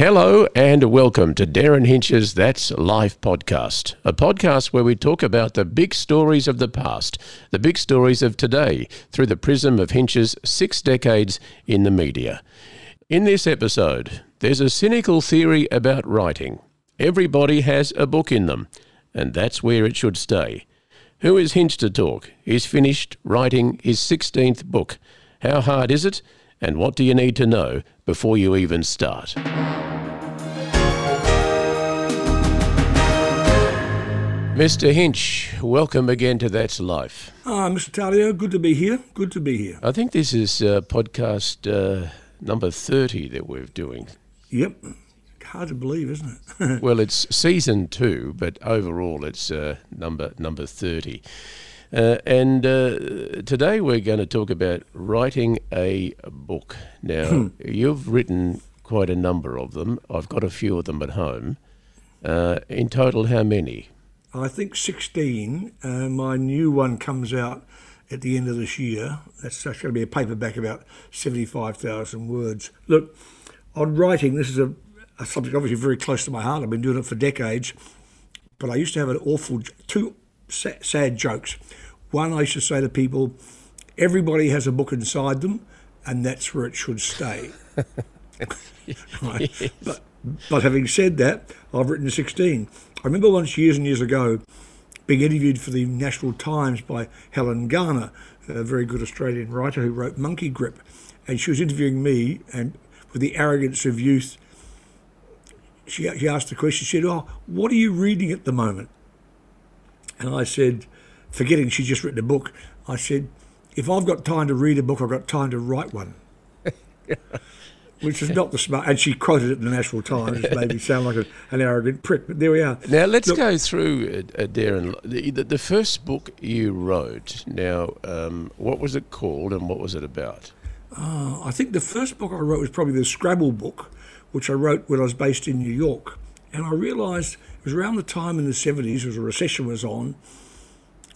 Hello and welcome to Derryn Hinch's That's Life podcast, a podcast where we talk about the big stories of the past, the big stories of today, through the prism of Hinch's six decades in the media. In this episode, there's a cynical theory about writing. Everybody has a book in them, and that's where it should stay. Who is Hinch to talk? He's finished writing his 16th book. How hard is it? And what do you need to know before you even start? Mr. Hinch, welcome again to That's Life. Ah, Mr. Talio, good to be here. Good to be here. I think this is uh, podcast uh, number 30 that we're doing. Yep. Hard to believe, isn't it? well, it's season two, but overall it's uh, number number 30. Uh, and uh, today we're going to talk about writing a book. Now, Hmm. you've written quite a number of them. I've got a few of them at home. Uh, in total, how many? I think 16. Uh, my new one comes out at the end of this year. That's that's going to be a paperback about 75,000 words. Look, on writing, this is a, a subject obviously very close to my heart. I've been doing it for decades. But I used to have an awful, two sa- sad jokes. One, I used to say to people, everybody has a book inside them, and that's where it should stay. right. But but having said that, I've written 16. I remember once years and years ago being interviewed for the National Times by Helen Garner, a very good Australian writer who wrote Monkey Grip, and she was interviewing me, and with the arrogance of youth, she, she asked the question. She said, "Oh, what are you reading at the moment?" And I said, forgetting she'd just written a book, I said, "If I've got time to read a book, I've got time to write one." Which is not the smart. And she quoted it in the National Times. It made me sound like a, an arrogant prick. But there we are. Now let's Look- go through, uh, uh, Derryn, the, the, the first book you wrote. Now, um, what was it called and what was it about? I think the first book I wrote was probably the Scrabble book, which I wrote when I was based in New York. And I realised it was around the time in the 70s, as a recession was on,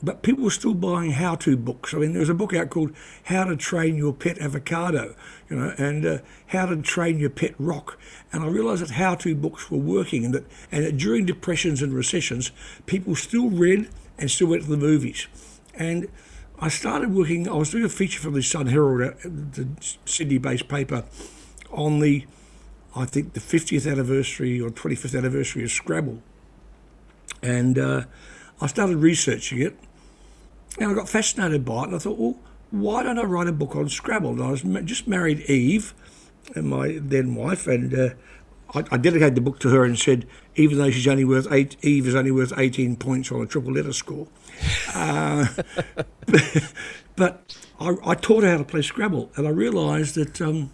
but people were still buying how-to books. I mean, there was a book out called How to Train Your Pet Avocado, you know, and uh, How to Train Your Pet Rock. And I realised that how-to books were working, and that and that during depressions and recessions, people still read and still went to the movies. And I started working. I was doing a feature for the Sun Herald, uh, the Sydney-based paper, on the, I think the 50th anniversary or 25th anniversary of Scrabble, and uh, I started researching it, and I got fascinated by it. And I thought, well, why don't I write a book on Scrabble? And I was just married Eve, and my then wife, and uh, I, I dedicated the book to her and said, even though she's only worth eight, Eve is only worth 18 points on a triple letter score. Uh, but I, I taught her how to play Scrabble, and I realised that um,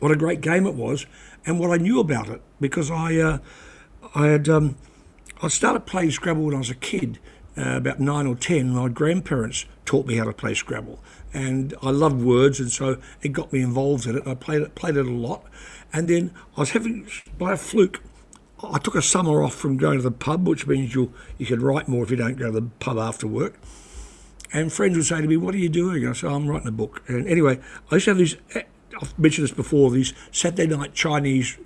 what a great game it was, and what I knew about it because I uh, I had um, I started playing Scrabble when I was a kid, uh, about nine or ten. My grandparents taught me how to play Scrabble, and I loved words, and so it got me involved in it. I played it played it a lot, and then I was having by a fluke. I took a summer off from going to the pub, which means you you can write more if you don't go to the pub after work. And friends would say to me, "What are you doing?" I said, "I'm writing a book." And anyway, I used to have these. I've mentioned this before. These Saturday night Chinese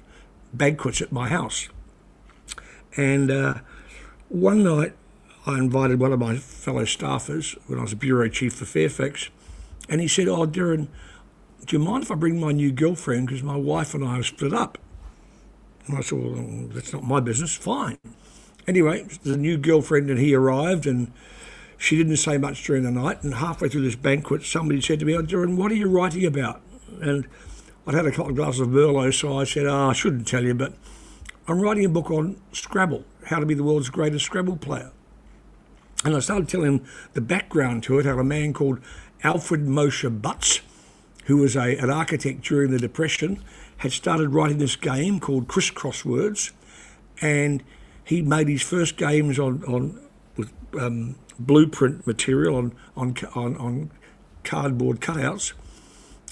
banquets at my house. And uh, one night, I invited one of my fellow staffers when I was a bureau chief for Fairfax, and he said, "Oh, Derryn, do you mind if I bring my new girlfriend because my wife and I have split up?" And I said, "Well, that's not my business. Fine." Anyway, the new girlfriend and he arrived, and she didn't say much during the night. And halfway through this banquet, somebody said to me, "Oh, Derryn, what are you writing about?" And I'd had a couple of glasses of Merlot, so I said, "Ah, I shouldn't tell you, but I'm writing a book on Scrabble, how to be the world's greatest Scrabble player." And I started telling the background to it, how a man called Alfred Mosher Butts, who was a, an architect during the Depression, had started writing this game called Crisscross Words, and he made his first games on, on with um, blueprint material on, on, on, on cardboard cutouts.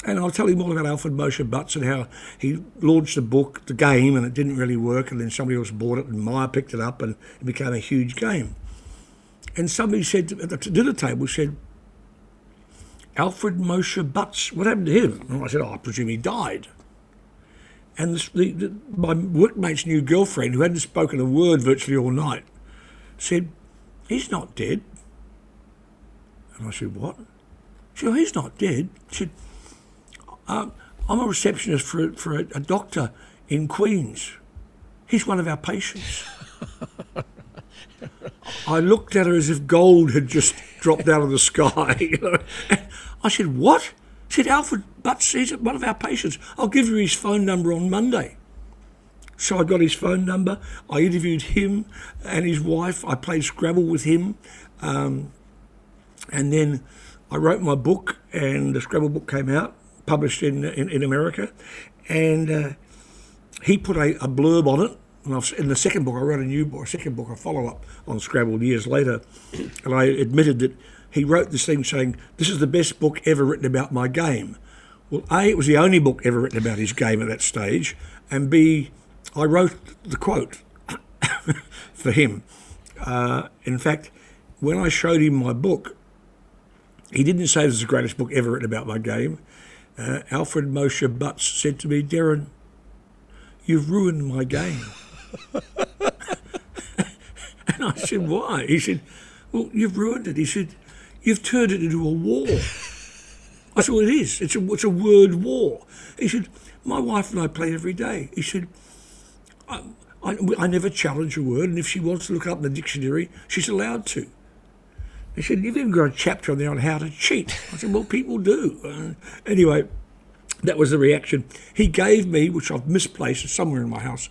And I'll tell him all about Alfred Mosher Butts and how he launched the book, the game, and it didn't really work. And then somebody else bought it, and Meyer picked it up, and it became a huge game. And somebody said at the dinner table, said, Alfred Mosher Butts, what happened to him? And I said, oh, I presume he died. And the, the, my workmate's new girlfriend, who hadn't spoken a word virtually all night, said, He's not dead. And I said, What? She said, He's not dead. She said, um, I'm a receptionist for, for a, a doctor in Queens. He's one of our patients. I looked at her as if gold had just dropped out of the sky. I said, What? She said, Alfred Butts, he's one of our patients. I'll give you his phone number on Monday. So I got his phone number. I interviewed him and his wife. I played Scrabble with him. Um, and then I wrote my book, and the Scrabble book came out, published in, in, in America. And uh, he put a, a blurb on it I've, in the second book, I wrote a new book, a second book, a follow up on Scrabble years later, and I admitted that he wrote this thing saying, This is the best book ever written about my game. Well, A, it was the only book ever written about his game at that stage, and B, I wrote the quote for him. Uh, in fact, when I showed him my book, he didn't say this is the greatest book ever written about my game. Uh, Alfred Mosher Butts said to me, Derryn, you've ruined my game. and I said, why? He said, well, you've ruined it. He said, you've turned it into a war. I said, well, it is. It's a, it's a word war. He said, my wife and I play every day. He said, I, I, I never challenge a word, and if she wants to look up in the dictionary, she's allowed to. He said, You've even got a chapter on there on how to cheat. I said, Well, people do. Uh, anyway, that was the reaction. He gave me, which I've misplaced somewhere in my house,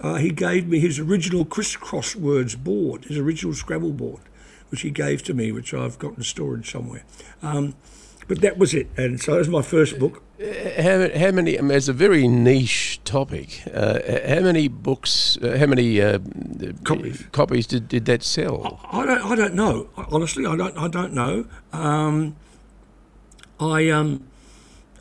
uh, he gave me his original crisscross words board, his original Scrabble board, which he gave to me, which I've got in storage somewhere. Um, but that was it. And so it was my first book. How, how many, I mean, it's a very niche topic. Uh, how many books, uh, how many uh, Copies. copies did, did that sell? I don't, I don't know. Honestly, I don't, I don't know. Um, I, um,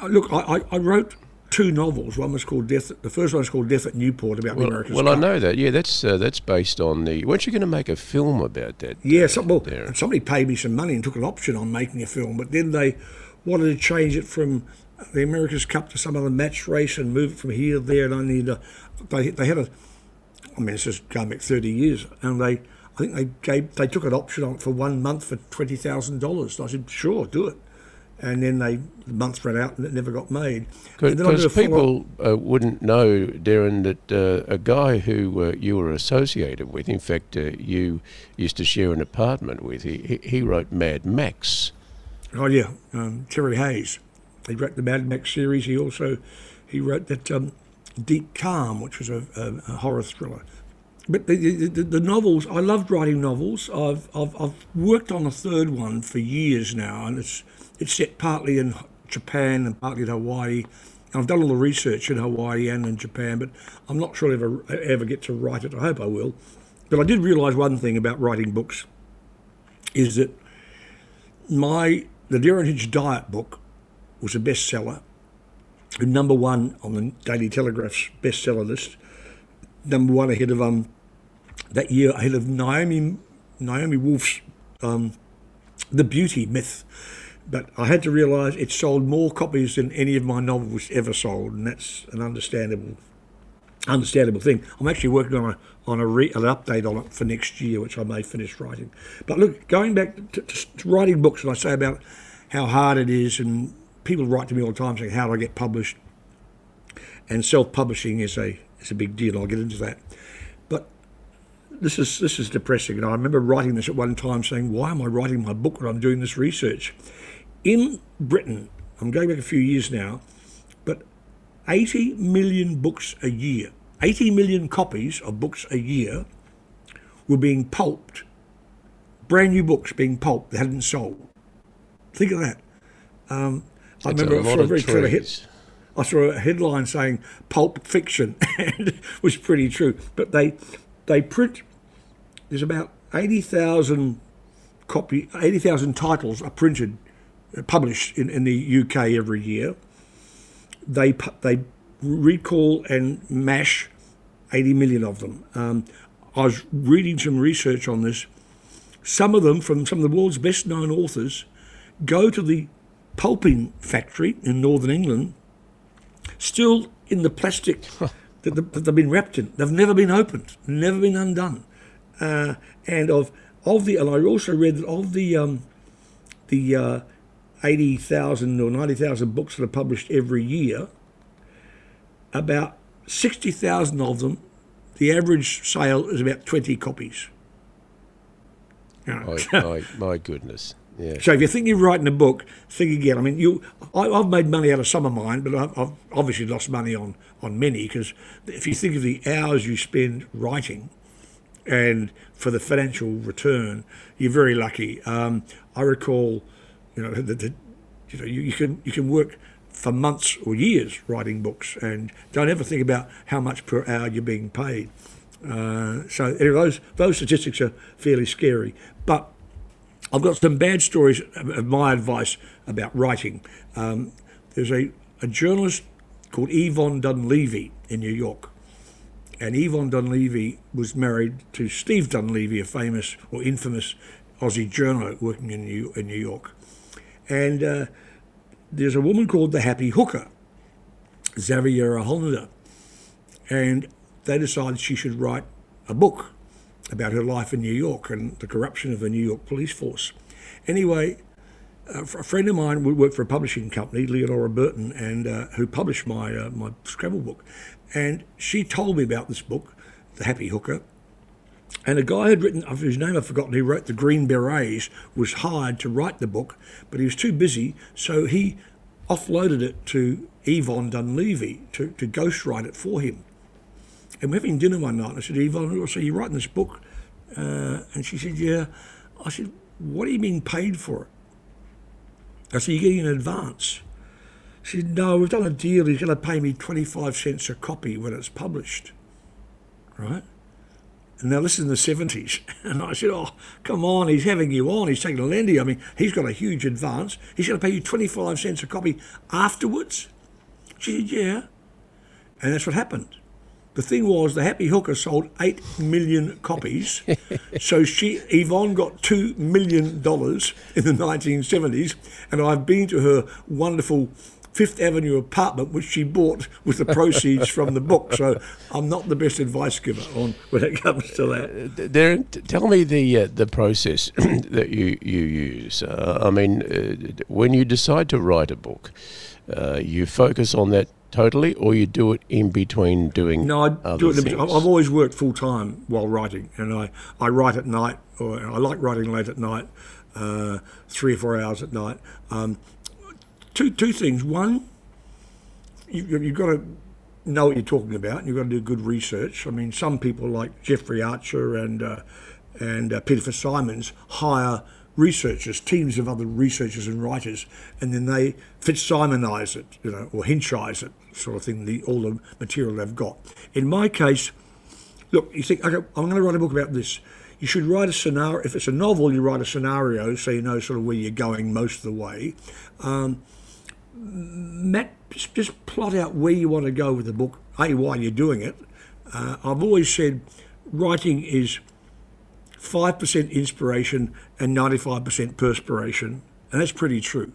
look, I, I- I wrote two novels. One was called Death. The first one was called Death at Newport about the Well, America's well I know that. Yeah, that's uh, that's based on the. Weren't you going to make a film about that? Yeah, some, well, somebody paid me some money and took an option on making a film, but then they wanted to change it from the America's Cup to some other match race and move it from here to there, and I need a. They, they had a. I mean, it's just going back thirty years, and they. I think they gave they took an option on it for one month for twenty thousand dollars. I said, sure, do it. And then they the month ran out and it never got made. And then I did Because people uh, wouldn't know, Derryn, that uh, a guy who uh, you were associated with, in fact, uh, you used to share an apartment with, he, he, wrote Mad Max. Oh yeah, um, Terry Hayes. He wrote the Mad Max series. He also he wrote that um, Dead Calm, which was a, a, a horror thriller. But the, the, the, the novels, I loved writing novels. I've, I've I've worked on a third one for years now, and it's it's set partly in Japan and partly in Hawaii. I've done all the research in Hawaii and in Japan, but I'm not sure I'll ever ever get to write it. I hope I will. But I did realise one thing about writing books is that my the Derryn diet book was a bestseller, number one on the Daily Telegraph's bestseller list, number one ahead of um that year ahead of Naomi Naomi Wolf's um, The Beauty Myth. But I had to realise it sold more copies than any of my novels ever sold, and that's an understandable understandable thing. I'm actually working on a on a re, an update on it for next year, which I may finish writing. But look, going back to, to, to writing books, and I say about how hard it is, and people write to me all the time saying, "How do I get published?" And self-publishing is a is a big deal. I'll get into that. But this is this is depressing. And I remember writing this at one time, saying, "Why am I writing my book when I'm doing this research?" In Britain, I'm going back a few years now, but 80 million books a year, 80 million copies of books a year were being pulped. Brand new books being pulped that hadn't sold. Think of that. Um, I remember I saw a very clever hit. I saw a headline saying "pulp fiction," and it was pretty true. But they they print. There's about eighty thousand copy, eighty thousand titles are printed, published in, in the UK every year. They they recall and mash eighty million of them. Um, I was reading some research on this. Some of them from some of the world's best known authors go to the pulping factory in northern England still in the plastic that, the, that they've been wrapped in. They've never been opened, never been undone. Uh, and of of the, and I also read that of the um, the uh, eighty thousand or ninety thousand books that are published every year, about sixty thousand of them, the average sale is about twenty copies. You know, My, my, my goodness. Yeah. so if you think you're writing a book, think again. I mean, you, I, I've made money out of some of mine, but I've, I've obviously lost money on on many because if you think of the hours you spend writing, and for the financial return, you're very lucky. Um, I recall, you know, that that, you know you, you can you can work for months or years writing books, and don't ever think about how much per hour you're being paid. Uh, so anyway, those those statistics are fairly scary, but I've got some bad stories of my advice about writing. Um, there's a, a journalist called Yvonne Dunleavy in New York. And Yvonne Dunleavy was married to Steve Dunleavy, a famous or infamous Aussie journalist working in New, in New York. And uh, there's a woman called the Happy Hooker, Xaviera Hollander. And they decided she should write a book about her life in New York and the corruption of the New York police force. Anyway, a friend of mine would work for a publishing company, Leonora Burton, and uh, who published my uh, my Scrabble book, and she told me about this book, The Happy Hooker. And a guy had written, whose name I've forgotten, who wrote The Green Berets, was hired to write the book, but he was too busy, so he offloaded it to Yvonne Dunleavy to, to ghostwrite it for him. And we're having dinner one night, and I said, Yvonne, so you're writing this book? Uh, and she said, yeah. I said, what are you being paid for it? I said, you're getting an advance. She said, no, we've done a deal. He's going to pay me 25 cents a copy when it's published. Right? And now this is in the 70s. And I said, oh, come on, he's having you on. He's taking a lend. I mean, he's got a huge advance. He's going to pay you 25 cents a copy afterwards? She said, yeah. And that's what happened. The thing was, the Happy Hooker sold 8 million copies. so she, Yvonne got $2 million in the 1970s. And I've been to her wonderful Fifth Avenue apartment, which she bought with the proceeds from the book. So I'm not the best advice giver on when it comes to that. Derryn, t- tell me the uh, the process that you you use. Uh, I mean, uh, when you decide to write a book, uh, you focus on that totally, or you do it in between doing. No, I do it. in things? between. I've always worked full time while writing, and I, I write at night, or I like writing late at night, uh, three or four hours at night. Um, two two things. One, you, you- you've got to know what you're talking about. and You've got to do good research. I mean, some people like Jeffrey Archer and uh, and uh, Peter Simons hire researchers, teams of other researchers and writers, and then they Fitzsimonize it, you know, or Hinchize it, sort of thing. The all the material they've got. In my case, look, you think, okay, I'm going to write a book about this. You should write a scenario. If it's a novel, you write a scenario so you know sort of where you're going most of the way. Um, Matt, just, plot out where you want to go with the book, A, why you're doing it. Uh, I've always said writing is 5% inspiration and 95% perspiration, and that's pretty true.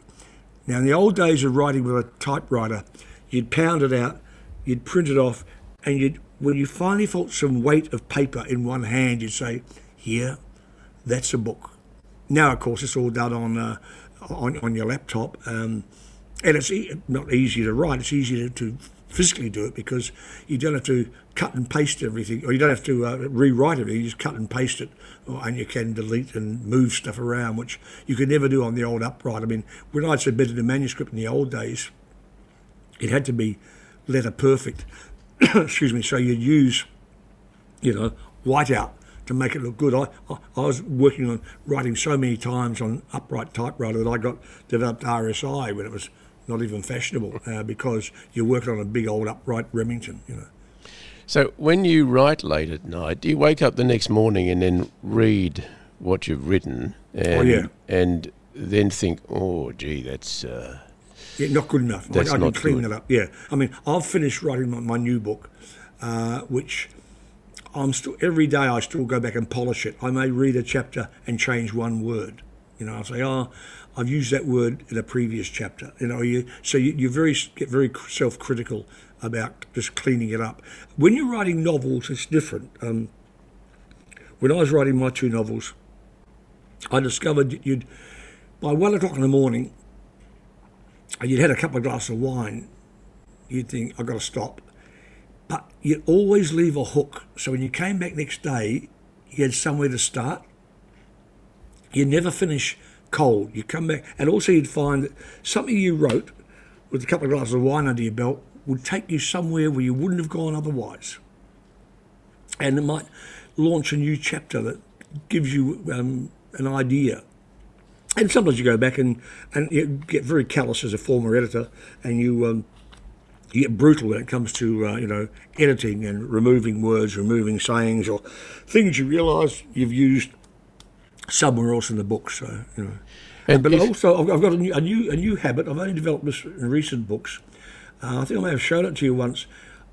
Now, in the old days of writing with a typewriter, you'd pound it out, you'd print it off, and you'd, when you finally felt some weight of paper in one hand, you'd say, "Here, that's a book." Now, of course, it's all done on uh, on, on your laptop, um, and it's e- not easy to write. It's easy to, to physically do it because you don't have to cut and paste everything, or you don't have to uh, rewrite everything. You just cut and paste it, or, and you can delete and move stuff around, which you could never do on the old upright. I mean, when I submitted a manuscript in the old days, it had to be letter perfect. Excuse me. So you'd use, you know, whiteout to make it look good. I, I, I was working on writing so many times on upright typewriter that I got developed RSI when it was not even fashionable uh, because you're working on a big old upright Remington, you know. So when you write late at night, do you wake up the next morning and then read what you've written? And, Oh, yeah. And then think, oh, gee, that's. Uh, Yeah, not good enough. That's I, I can not clean good. that up. Yeah, I mean, I've finished writing my, my new book, uh, which I'm still every day. I still go back and polish it. I may read a chapter and change one word, You know, I'll say, oh, I've used that word in a previous chapter. You know, you so you, you very get very self-critical about just cleaning it up. When you're writing novels, it's different. Um, when I was writing my two novels, I discovered you'd by one o'clock in the morning, you'd had a couple of glasses of wine, you'd think I've got to stop. But you'd always leave a hook, so when you came back next day, you had somewhere to start. You never finish cold. You come back, and also you'd find that something you wrote with a couple of glasses of wine under your belt would take you somewhere where you wouldn't have gone otherwise. And it might launch a new chapter that gives you um, an idea. And sometimes you go back and, and you get very callous as a former editor, and you um, you get brutal when it comes to uh, you know editing and removing words, removing sayings, or things you realise you've used somewhere else in the book. So you know, and but also I've, I've got a new, a new, a new habit. I've only developed this in recent books. Uh, I think I may have shown it to you once.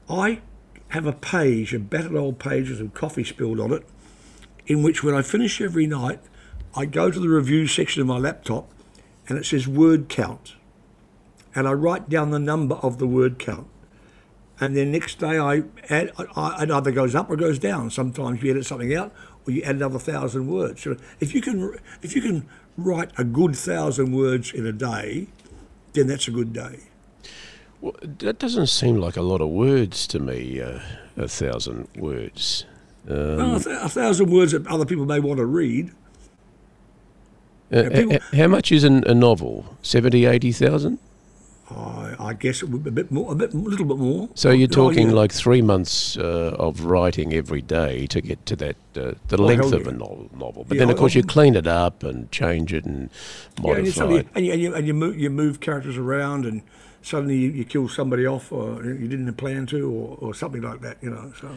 I have a page, a battered old page with some coffee spilled on it, in which when I finish every night, I go to the review section of my laptop, and it says word count, and I write down the number of the word count and then next day I add, I, it either goes up or goes down. Sometimes you edit something out, or you add another thousand words. If you can, if you can write a good thousand words in a day, then that's a good day. Well, that doesn't seem like a lot of words to me. Uh, a thousand words. Um, well, a, th- a, thousand words that other people may want to read. Uh, people, how much is an, a novel? 70, 80,000? I, I guess a bit more, a bit, a little bit more. So you're talking oh, yeah. like three months uh, of writing every day to get to that uh, the oh, length of yeah. a novel. novel. But yeah, then, of course, you clean it up and change it and modify and it, and you, and you, and you move, you move characters around and suddenly you, you, kill somebody off or you didn't plan to or, or something like that. You know, so.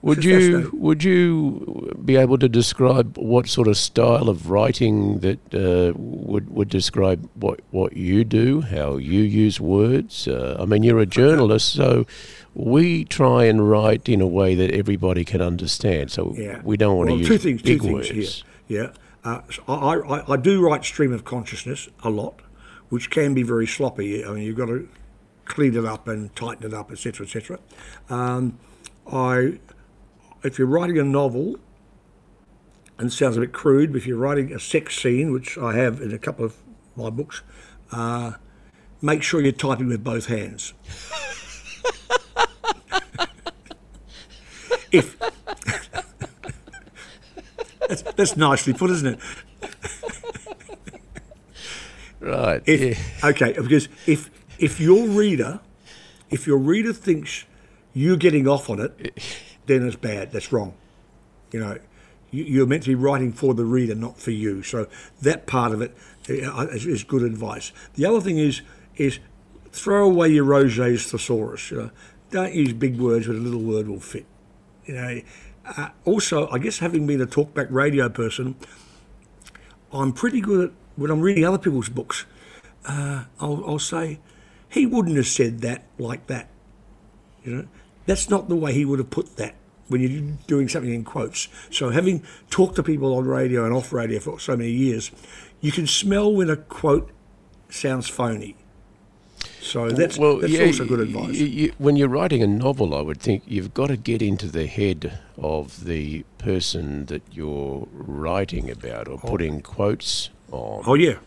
Would you would you be able to describe what sort of style of writing that uh, would would describe what what you do, how you use words? Uh, I mean, you're a journalist, so we try and write in a way that everybody can understand. So yeah. we don't want well, to use two things, big two words. Things here. Yeah, uh, so I, I I do write stream of consciousness a lot, which can be very sloppy. I mean, you've got to clean it up and tighten it up, etc., etc. Um, I if you're writing a novel, and it sounds a bit crude, but if you're writing a sex scene, which I have in a couple of my books, uh, make sure you're typing with both hands. if that's, that's, nicely put, isn't it? right. If, yeah. Okay, because if if your reader, if your reader thinks you're getting off on it then it's bad. That's wrong. You know, you're meant to be writing for the reader, not for you. So that part of it uh, is good advice. The other thing is is throw away your Roget's thesaurus. You know, don't use big words, but a little word will fit. You know. Uh, also, I guess having been a talkback radio person, I'm pretty good at when I'm reading other people's books. Uh, I'll, I'll say, he wouldn't have said that like that. You know, that's not the way he would have put that when you're doing something in quotes. So, having talked to people on radio and off radio for so many years, you can smell when a quote sounds phony. So that's, well, that's yeah, also good advice. You, you, when you're writing a novel, I would think you've got to get into the head of the person that you're writing about or oh. putting quotes on. Oh, yeah.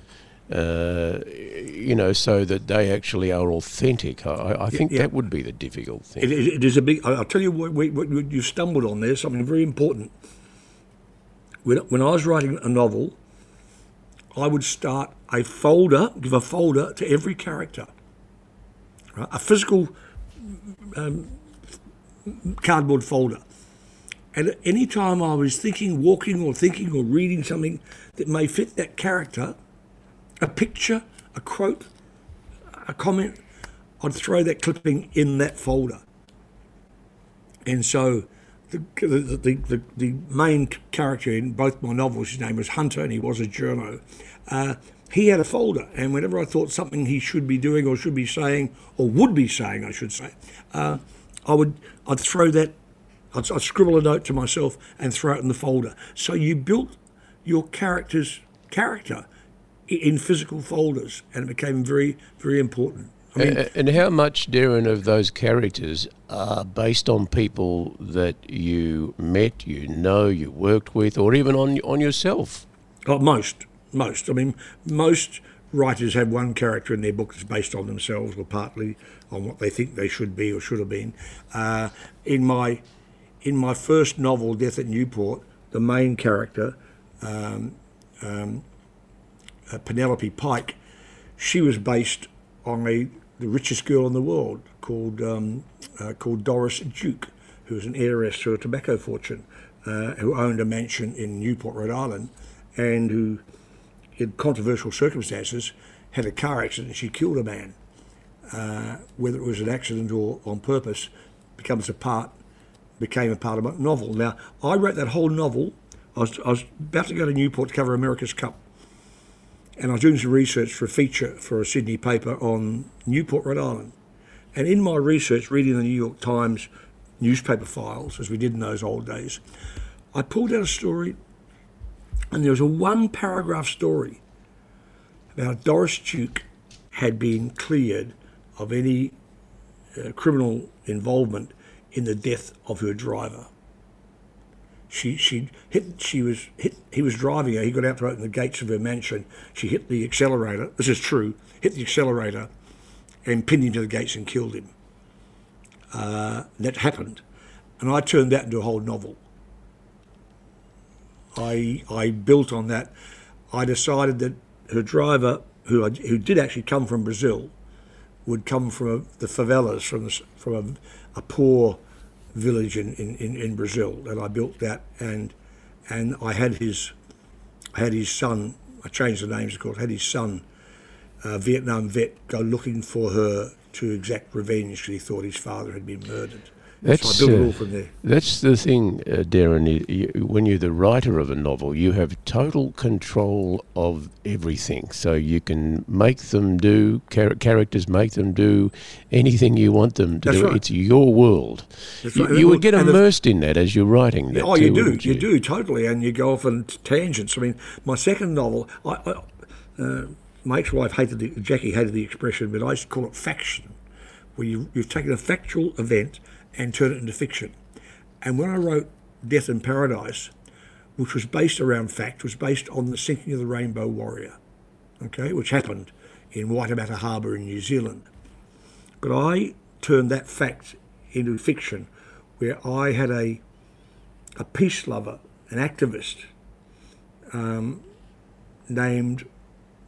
Uh, you know, so that they actually are authentic. I, I think yeah. that would be the difficult thing. it, it is a big. I'll tell you what, what, you stumbled on there. Something very important. When, when I was writing a novel, I would start a folder, give a folder to every character, right? a physical um, cardboard folder. And any time I was thinking, walking, or thinking, or reading something that may fit that character, a picture, a quote, a comment, I'd throw that clipping in that folder. And so the, the, the, the, main character in both my novels, his name was Hunter and he was a journo. Uh, he had a folder, and whenever I thought something he should be doing or should be saying, or would be saying, I should say, uh, I would I'd throw that, I'd, I'd scribble a note to myself and throw it in the folder. So you built your character's character in physical folders, and it became very, very important. I mean, and how much, Derryn, of those characters are based on people that you met, you know, you worked with, or even on on yourself? Oh, most, most. I mean, most writers have one character in their book that's based on themselves or partly on what they think they should be or should have been. Uh, in my in my first novel, Death at Newport, the main character, um, um, uh, Penelope Pike, she was based on a the richest girl in the world called um, uh, called Doris Duke, who was an heiress to a tobacco fortune, uh, who owned a mansion in Newport, Rhode Island, and who, in controversial circumstances, had a car accident she killed a man. Uh, whether it was an accident or on purpose, becomes a part became a part of my novel. Now, I wrote that whole novel. I was, I was about to go to Newport to cover America's Cup, and I was doing some research for a feature for a Sydney paper on Newport, Rhode Island. And in my research, reading the New York Times newspaper files, as we did in those old days, I pulled out a story, and there was a one paragraph story about Doris Duke had been cleared of any uh, criminal involvement in the death of her driver. She she hit she was hit he was driving her, he got out to open the gates of her mansion. She hit the accelerator, this is true, hit the accelerator and pinned him to the gates and killed him. Uh, that happened. And I turned that into a whole novel. I I built on that. I decided that her driver, who I, who did actually come from Brazil, would come from the favelas, from from a, a poor village in, in, in, in Brazil, and I built that, and and I had his I had his son. I changed the names, of course. Had his son, uh, Vietnam vet, go looking for her to exact revenge he thought his father had been murdered. That's, so I built it uh. That's the thing, uh, Derryn. You, you, when you're the writer of a novel, you have total control of everything. So you can make them do char- characters, make them do anything you want them to That's do. right. It's your world. That's You, right. you would get immersed in that as you're writing. That Oh, you do, wouldn't you do totally, and you go off on t- tangents. I mean, my second novel, I, I, uh, my ex-wife hated the Jackie hated the expression, but I used to call it faction, where you, you've taken a factual event and turn it into fiction. And when I wrote Death in Paradise, which was based around fact, was based on the sinking of the Rainbow Warrior, okay, which happened in Waitemata Harbour in New Zealand. But I turned that fact into fiction, where I had a a peace lover, an activist, um, named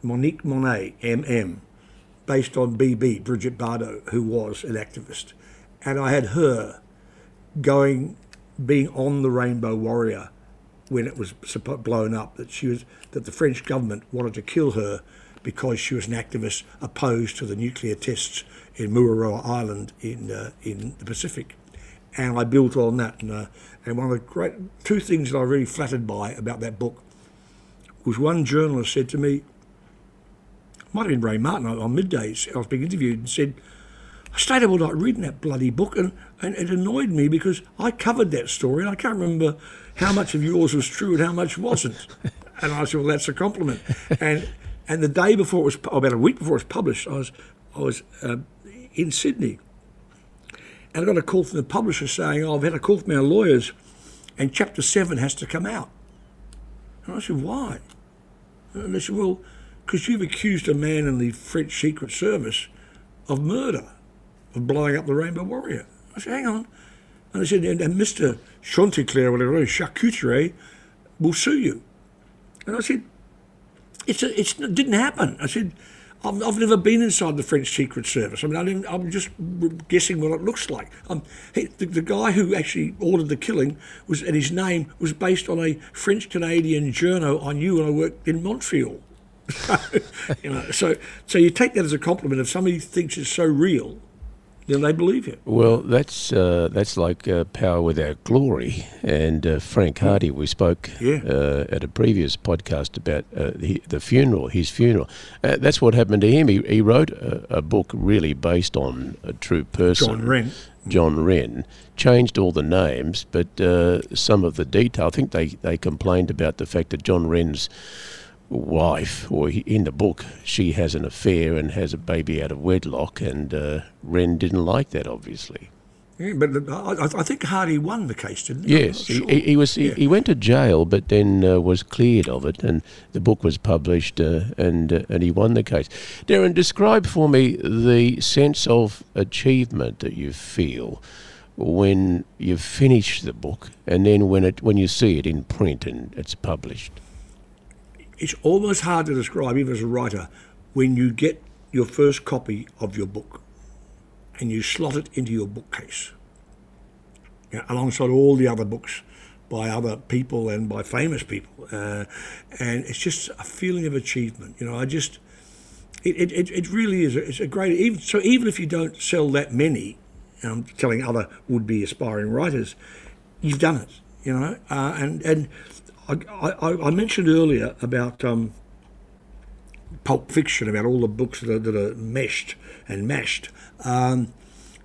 Monique Monet, MM, based on BB, Brigitte Bardot, who was an activist. And I had her going, being on the Rainbow Warrior when it was blown up, that she was, that the French government wanted to kill her because she was an activist opposed to the nuclear tests in Mururoa Island in, uh, in the Pacific and I built on that. And, uh, and one of the great two things that I was really flattered by about that book was one journalist said to me, might have been Ray Martin on on middays. I was being interviewed and said, I stayed up all night reading that bloody book, and, and it annoyed me because I covered that story, and I can't remember how much of yours was true and how much wasn't. and I said, well, that's a compliment. And and the day before it was, about a week before it was published, I was I was uh, in Sydney, and I got a call from the publisher saying, oh, I've had a call from our lawyers, and chapter seven has to come out. And I said, why? And they said, well, because you've accused a man in the French Secret Service of murder, of blowing up the Rainbow Warrior. I said, hang on. And I said, and, and Mr. Chanticleer, whatever it is, Charcuterie, will sue you. And I said, it's a, it's, it didn't happen. I said, I've, I've never been inside the French Secret Service. I mean, I I'm just guessing what it looks like. Um, he, the, the guy who actually ordered the killing was, and his name was based on a French Canadian journo I knew when I worked in Montreal. you know, so so you take that as a compliment. If somebody thinks it's so real, then they believe you. Well, that's uh, that's like uh, Power Without Glory, and uh, Frank Hardy. We spoke Yeah. uh, at a previous podcast about uh, the, the funeral, his funeral. Uh, that's what happened to him. He, he wrote a, a book really based on a true person, John Wren. John Wren. Changed all the names, but uh, some of the detail. I think they, they complained about the fact that John Wren's wife, or in the book, she has an affair and has a baby out of wedlock, and uh, Wren didn't like that, obviously. Yeah, but I, I think Hardy won the case, didn't he? Yes, sure. he, he, was. He, yeah. he, went to jail, but then uh, was cleared of it, and the book was published, uh, and uh, and he won the case. Derryn, describe for me the sense of achievement that you feel when you finish the book, and then when it when you see it in print and it's published. It's almost hard to describe, even as a writer, when you get your first copy of your book and you slot it into your bookcase you know, alongside all the other books by other people and by famous people. Uh, and it's just a feeling of achievement. You know, I just, it, it, it really is. A, it's a great, even, so even if you don't sell that many, I'm telling other would-be aspiring writers, you've done it, you know. Uh, and and I, I, I, mentioned earlier about um, Pulp Fiction, about all the books that are, that are meshed and mashed. Um,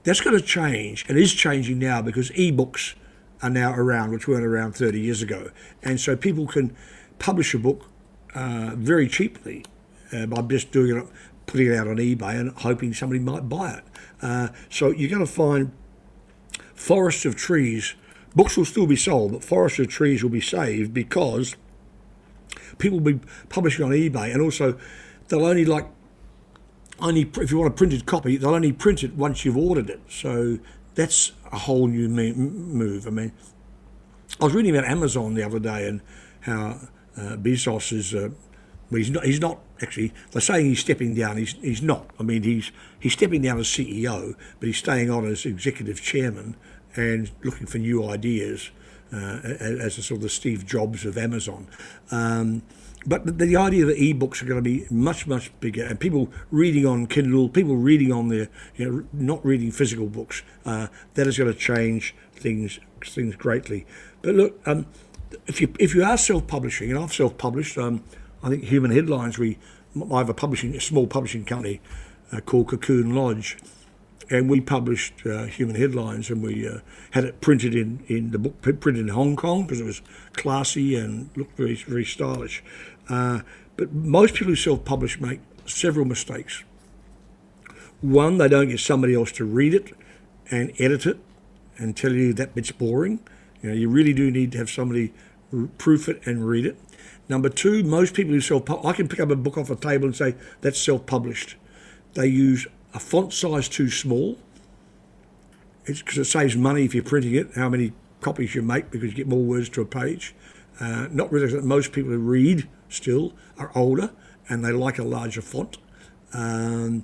that's going to change and is changing now because e-books are now around, which weren't around 30 years ago. And so people can publish a book uh, very cheaply uh, by just doing it, putting it out on eBay and hoping somebody might buy it. Uh, so you're going to find forests of trees. Books will still be sold, but forests trees will be saved because people will be publishing on eBay, and also they'll only like only if you want a printed copy, they'll only print it once you've ordered it. So that's a whole new move. I mean, I was reading about Amazon the other day and how uh, Bezos is. Uh, well, he's not. He's not actually. They're saying he's stepping down. He's he's not. I mean, he's he's stepping down as CEO, but he's staying on as executive chairman and looking for new ideas uh, as a sort of the Steve Jobs of Amazon. Um, but the, the, idea that e-books are going to be much much bigger and people reading on kindle people reading on their you know not reading physical books uh, that is going to change things things greatly but look um, if you if you are self-publishing and i've self-published um, i think human headlines we i have a publishing a small publishing company uh, called cocoon lodge and we published uh, human headlines and we uh, had it printed in, in the book printed in Hong Kong because it was classy and looked very very stylish. Uh, but most people who self-publish make several mistakes. One, they don't get somebody else to read it and edit it and tell you that bit's boring. You know, you really do need to have somebody proof it and read it. Number two, most people who self I can pick up a book off a table and say that's self-published. They use a font size too small. It's because it saves money if you're printing it, how many copies you make because you get more words to a page. Uh, not realizing that most people who read still are older and they like a larger font. Um,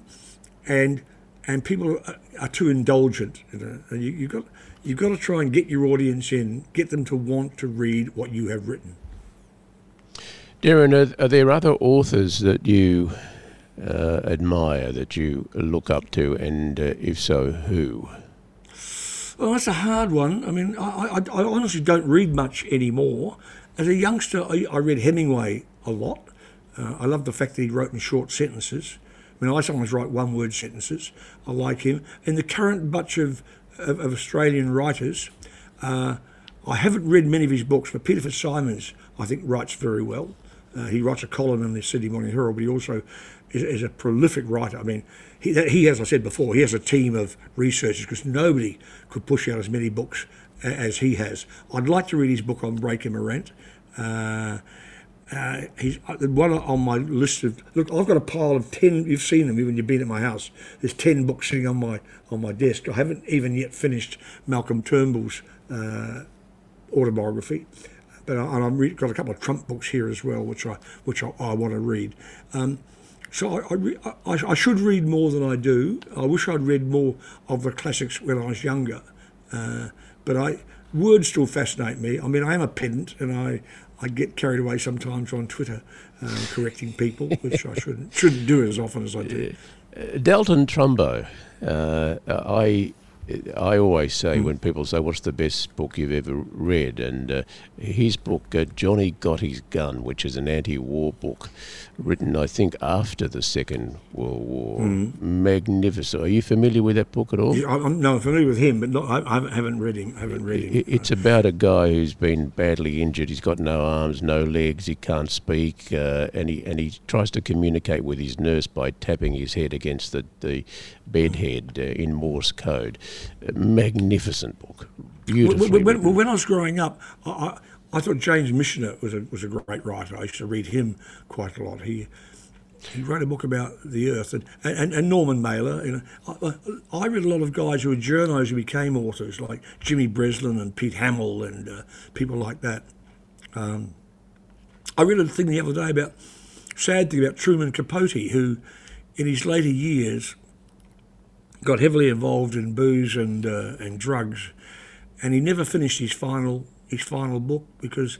and and people are, are too indulgent. You know? And you, you've got you've got to try and get your audience in, get them to want to read what you have written. Derryn, are, are there other authors that you uh, admire, that you look up to, and uh, if so, who? Well, that's a hard one. I mean, I, I, I honestly don't read much anymore. As a youngster, I, I read Hemingway a lot. Uh, I love the fact that he wrote in short sentences. I mean, I sometimes write one word sentences. I like him. In the current bunch of, of, of Australian writers, uh, I haven't read many of his books, but Peter Fitzsimons, I think, writes very well. Uh, he writes a column in the Sydney Morning Herald, but he also is, is a prolific writer. I mean, he, he, as I said before, he has a team of researchers because nobody could push out as many books as he has. I'd like to read his book on Breaker Morant. Uh, uh, he's uh, one on my list of look. I've got a pile of ten. You've seen them when you've been at my house. There's ten books sitting on my on my desk. I haven't even yet finished Malcolm Turnbull's uh, autobiography but I, and I've got a couple of Trump books here as well, which I which I, I want to read. Um, so I, I, I, should read more than I do. I wish I'd read more of the classics when I was younger. Uh, but I words still fascinate me. I mean, I am a pedant, and I, I get carried away sometimes on Twitter uh, correcting people, which I shouldn't shouldn't do as often as I do. Uh, Dalton Trumbo, uh, I I always say when people say, "What's the best book you've ever read?" and uh, his book, uh, Johnny Got His Gun, which is an anti-war book, written I think after the Second World War. Magnificent. Are you familiar with that book at all? Yeah, I'm, no, I'm familiar with him, but not, I, I haven't read him. I haven't read him. It's about a guy who's been badly injured. He's got no arms, no legs. He can't speak, uh, and he and he tries to communicate with his nurse by tapping his head against the the bedhead uh, in Morse code. Magnificent book, beautifully. When, when, well, when I was growing up, I, I, I thought James Michener was a, was a great writer. I used to read him quite a lot. He he wrote a book about the Earth and, and, and Norman Mailer. You know, I, I read a lot of guys who were journalists who became authors, like Jimmy Breslin and Pete Hamill and uh, people like that. Um, I read a thing the other day about sad thing about Truman Capote, who in his later years got heavily involved in booze and uh, and drugs, and he never finished his final his final book because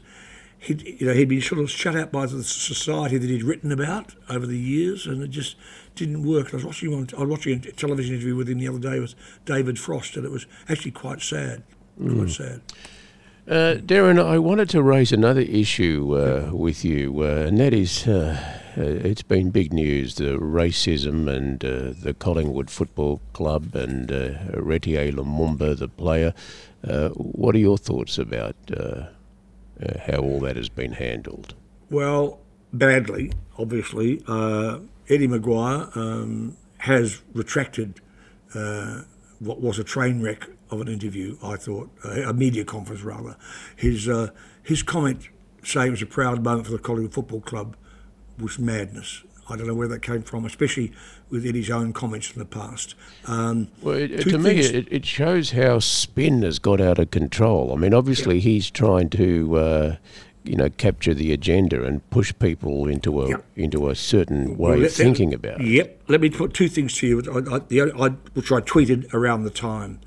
he'd you know he'd been sort of shut out by the society that he'd written about over the years, and it just didn't work. I was watching him on, I was watching a television interview with him the other day with David Frost, and it was actually quite sad, quite sad. Uh, Derryn, I wanted to raise another issue uh, with you, uh, and that is uh, it's been big news the racism and uh, the Collingwood Football Club and uh, Héritier Lumumba, the player. Uh, what are your thoughts about uh, uh, how all that has been handled? Well, badly, obviously. Uh, Eddie McGuire um, has retracted uh, what was a train wreck of an interview, I thought, uh, a media conference rather. His, uh, his comment saying it was a proud moment for the Collingwood Football Club was madness. I don't know where that came from, especially with Eddie's own comments in the past. Um, Well, it, to me, it, it shows how spin has got out of control. I mean, obviously, he's trying to, uh, you know, capture the agenda and push people into a Yeah. into a certain way Well, of let- thinking about it. Yep. Let me put two things to you, I, I, the, I, which I tweeted around the time.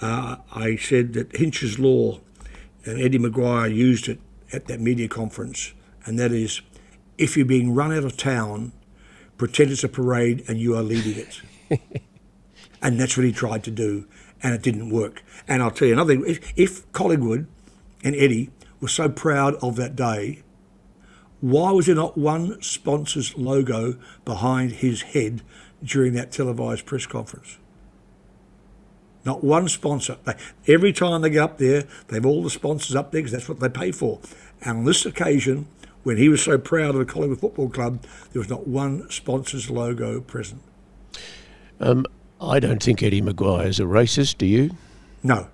Uh, I said that Hinch's Law and Eddie McGuire used it at that media conference, and that is if you're being run out of town, pretend it's a parade and you are leading it. and that's what he tried to do, and it didn't work. And I'll tell you another thing if, if Collingwood and Eddie were so proud of that day, why was there not one sponsor's logo behind his head during that televised press conference? Not one sponsor. They, every time they get up there, they have all the sponsors up there because that's what they pay for. And on this occasion, when he was so proud of the Collingwood Football Club, there was not one sponsor's logo present. I don't think Eddie McGuire is a racist. Do you? No,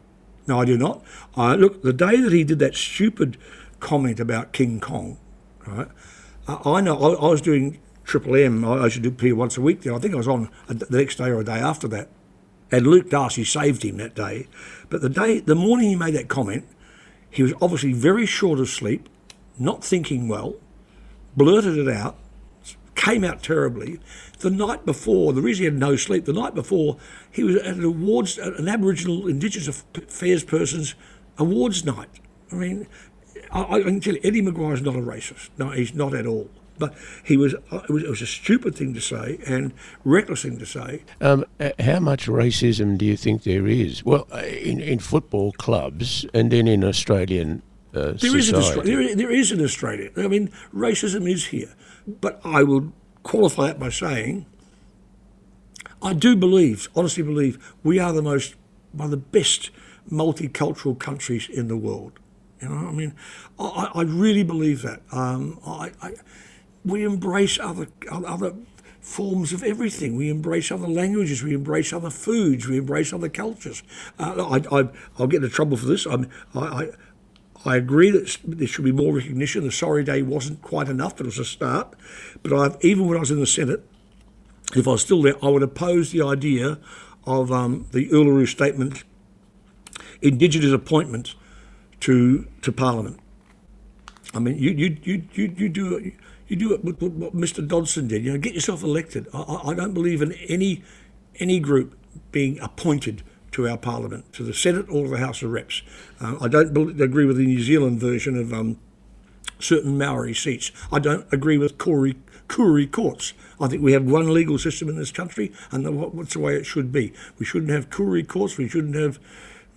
no, I do not. Uh, look, the day that he did that stupid comment about King Kong, right? Uh, I know I, I was doing Triple M. I, I should do appear once a week there. I think I was on a, the next day or a day after that. And Luke Darcy saved him that day. But the day, the morning he made that comment, he was obviously very short of sleep, not thinking well, blurted it out, came out terribly. The night before, the reason he had no sleep, the night before, he was at an awards, an Aboriginal Indigenous Affairs person's awards night. I mean, I, I can tell you, Eddie McGuire's not a racist. No, he's not at all. But he was, it was, it was a stupid thing to say and reckless thing to say. Um, uh, how much racism do you think there is? Well, uh, in, in football clubs and then in Australian uh, There is, in society. Australia, there, there is in Australia. I mean, racism is here. But I would qualify that by saying I do believe, honestly believe, we are the most, one of the best multicultural countries in the world. You know, I mean, I, I really believe that. Um, I, I, we embrace other other forms of everything. We embrace other languages. We embrace other foods. We embrace other cultures. Uh, I, I, I'll get into trouble for this. I'm, I, I, agree that there should be more recognition. The Sorry Day wasn't quite enough, it was a start. But I've, even when I was in the Senate, if I was still there, I would oppose the idea of um, the Uluru Statement, Indigenous appointment to to Parliament. I mean, you you you you, you do. You do what what Mr. Dodson did. You know, get yourself elected. I I don't believe in any any group being appointed to our Parliament, to the Senate or the House of Reps. Uh, I don't agree with the New Zealand version of um, certain Maori seats. I don't agree with Koori, Koori courts. I think we have one legal system in this country, and what's the way it should be. We shouldn't have Koori courts. We shouldn't have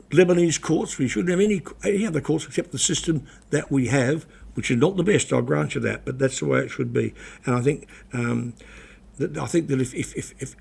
Lebanese courts. We shouldn't have any any other courts except the system that we have, which is not the best. I'll grant you that, but that's the way it should be. And I think um, that I think that if if, if, if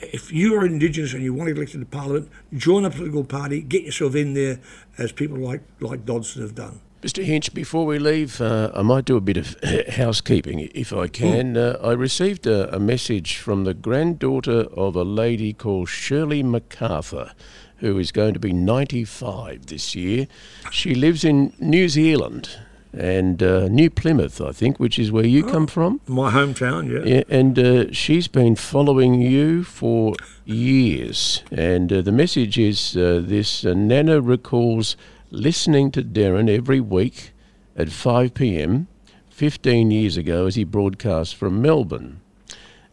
if you are Indigenous and you want to get elected to Parliament, join a political party, get yourself in there, as people like like Dodson have done. Mr. Hinch, before we leave, uh, I might do a bit of housekeeping if I can. Mm. Uh, I received a, a, message from the granddaughter of a lady called Shirley MacArthur, who is going to be 95 this year. She lives in New Zealand and uh, New Plymouth, I think, which is where you oh, come from. My hometown, yeah. yeah and uh, she's been following you for years. And uh, the message is uh, this uh, Nana recalls listening to Derryn every week at 5 p.m. 15 years ago as he broadcast from Melbourne.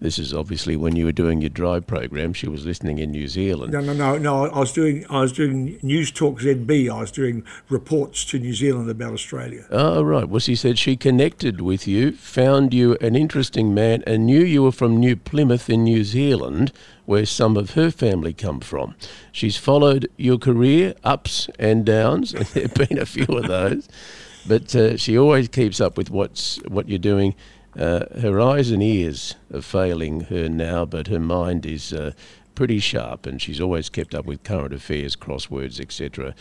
This is obviously when you were doing your drive program. She was listening in New Zealand. No, no, no, no. I was doing I was doing News Talk ZB. I was doing reports to New Zealand about Australia. Oh, right. Well, she said she connected with you, found you an interesting man, and knew you were from New Plymouth in New Zealand, where some of her family come from. She's followed your career ups and downs, and there have been a few of those. But uh, she always keeps up with what's what you're doing uh, her eyes and ears are failing her now, but her mind is uh, pretty sharp, and she's always kept up with current affairs, crosswords, etc.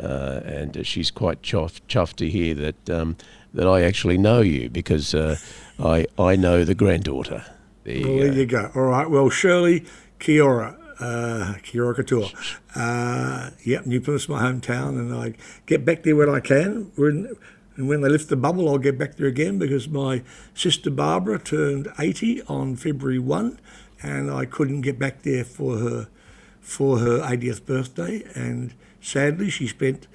Uh, and she's quite chuffed, chuffed to hear that um, that I actually know you because uh, I I know the granddaughter. There you, well, there you go. All right. Well, Shirley, kia ora. Uh, kia ora katoa. Uh, yep, New Plymouth's my hometown, and I get back there when I can. We're in, and when they lift the bubble, I'll get back there again because my sister Barbara turned 80 on February 1, and I couldn't get back there for her for her 80th birthday. And sadly, she spent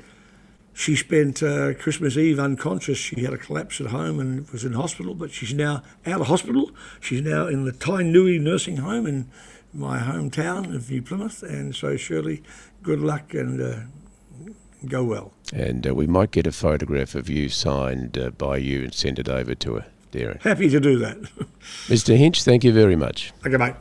she spent uh, Christmas Eve unconscious. She had a collapse at home and was in hospital, but she's now out of hospital. She's now in the Tainui nursing home in my hometown of New Plymouth. And so, Shirley, good luck and uh, go well. And uh, we might get a photograph of you signed uh, by you and send it over to her, Derryn. Happy to do that. Mr. Hinch, thank you very much. Okay, mate.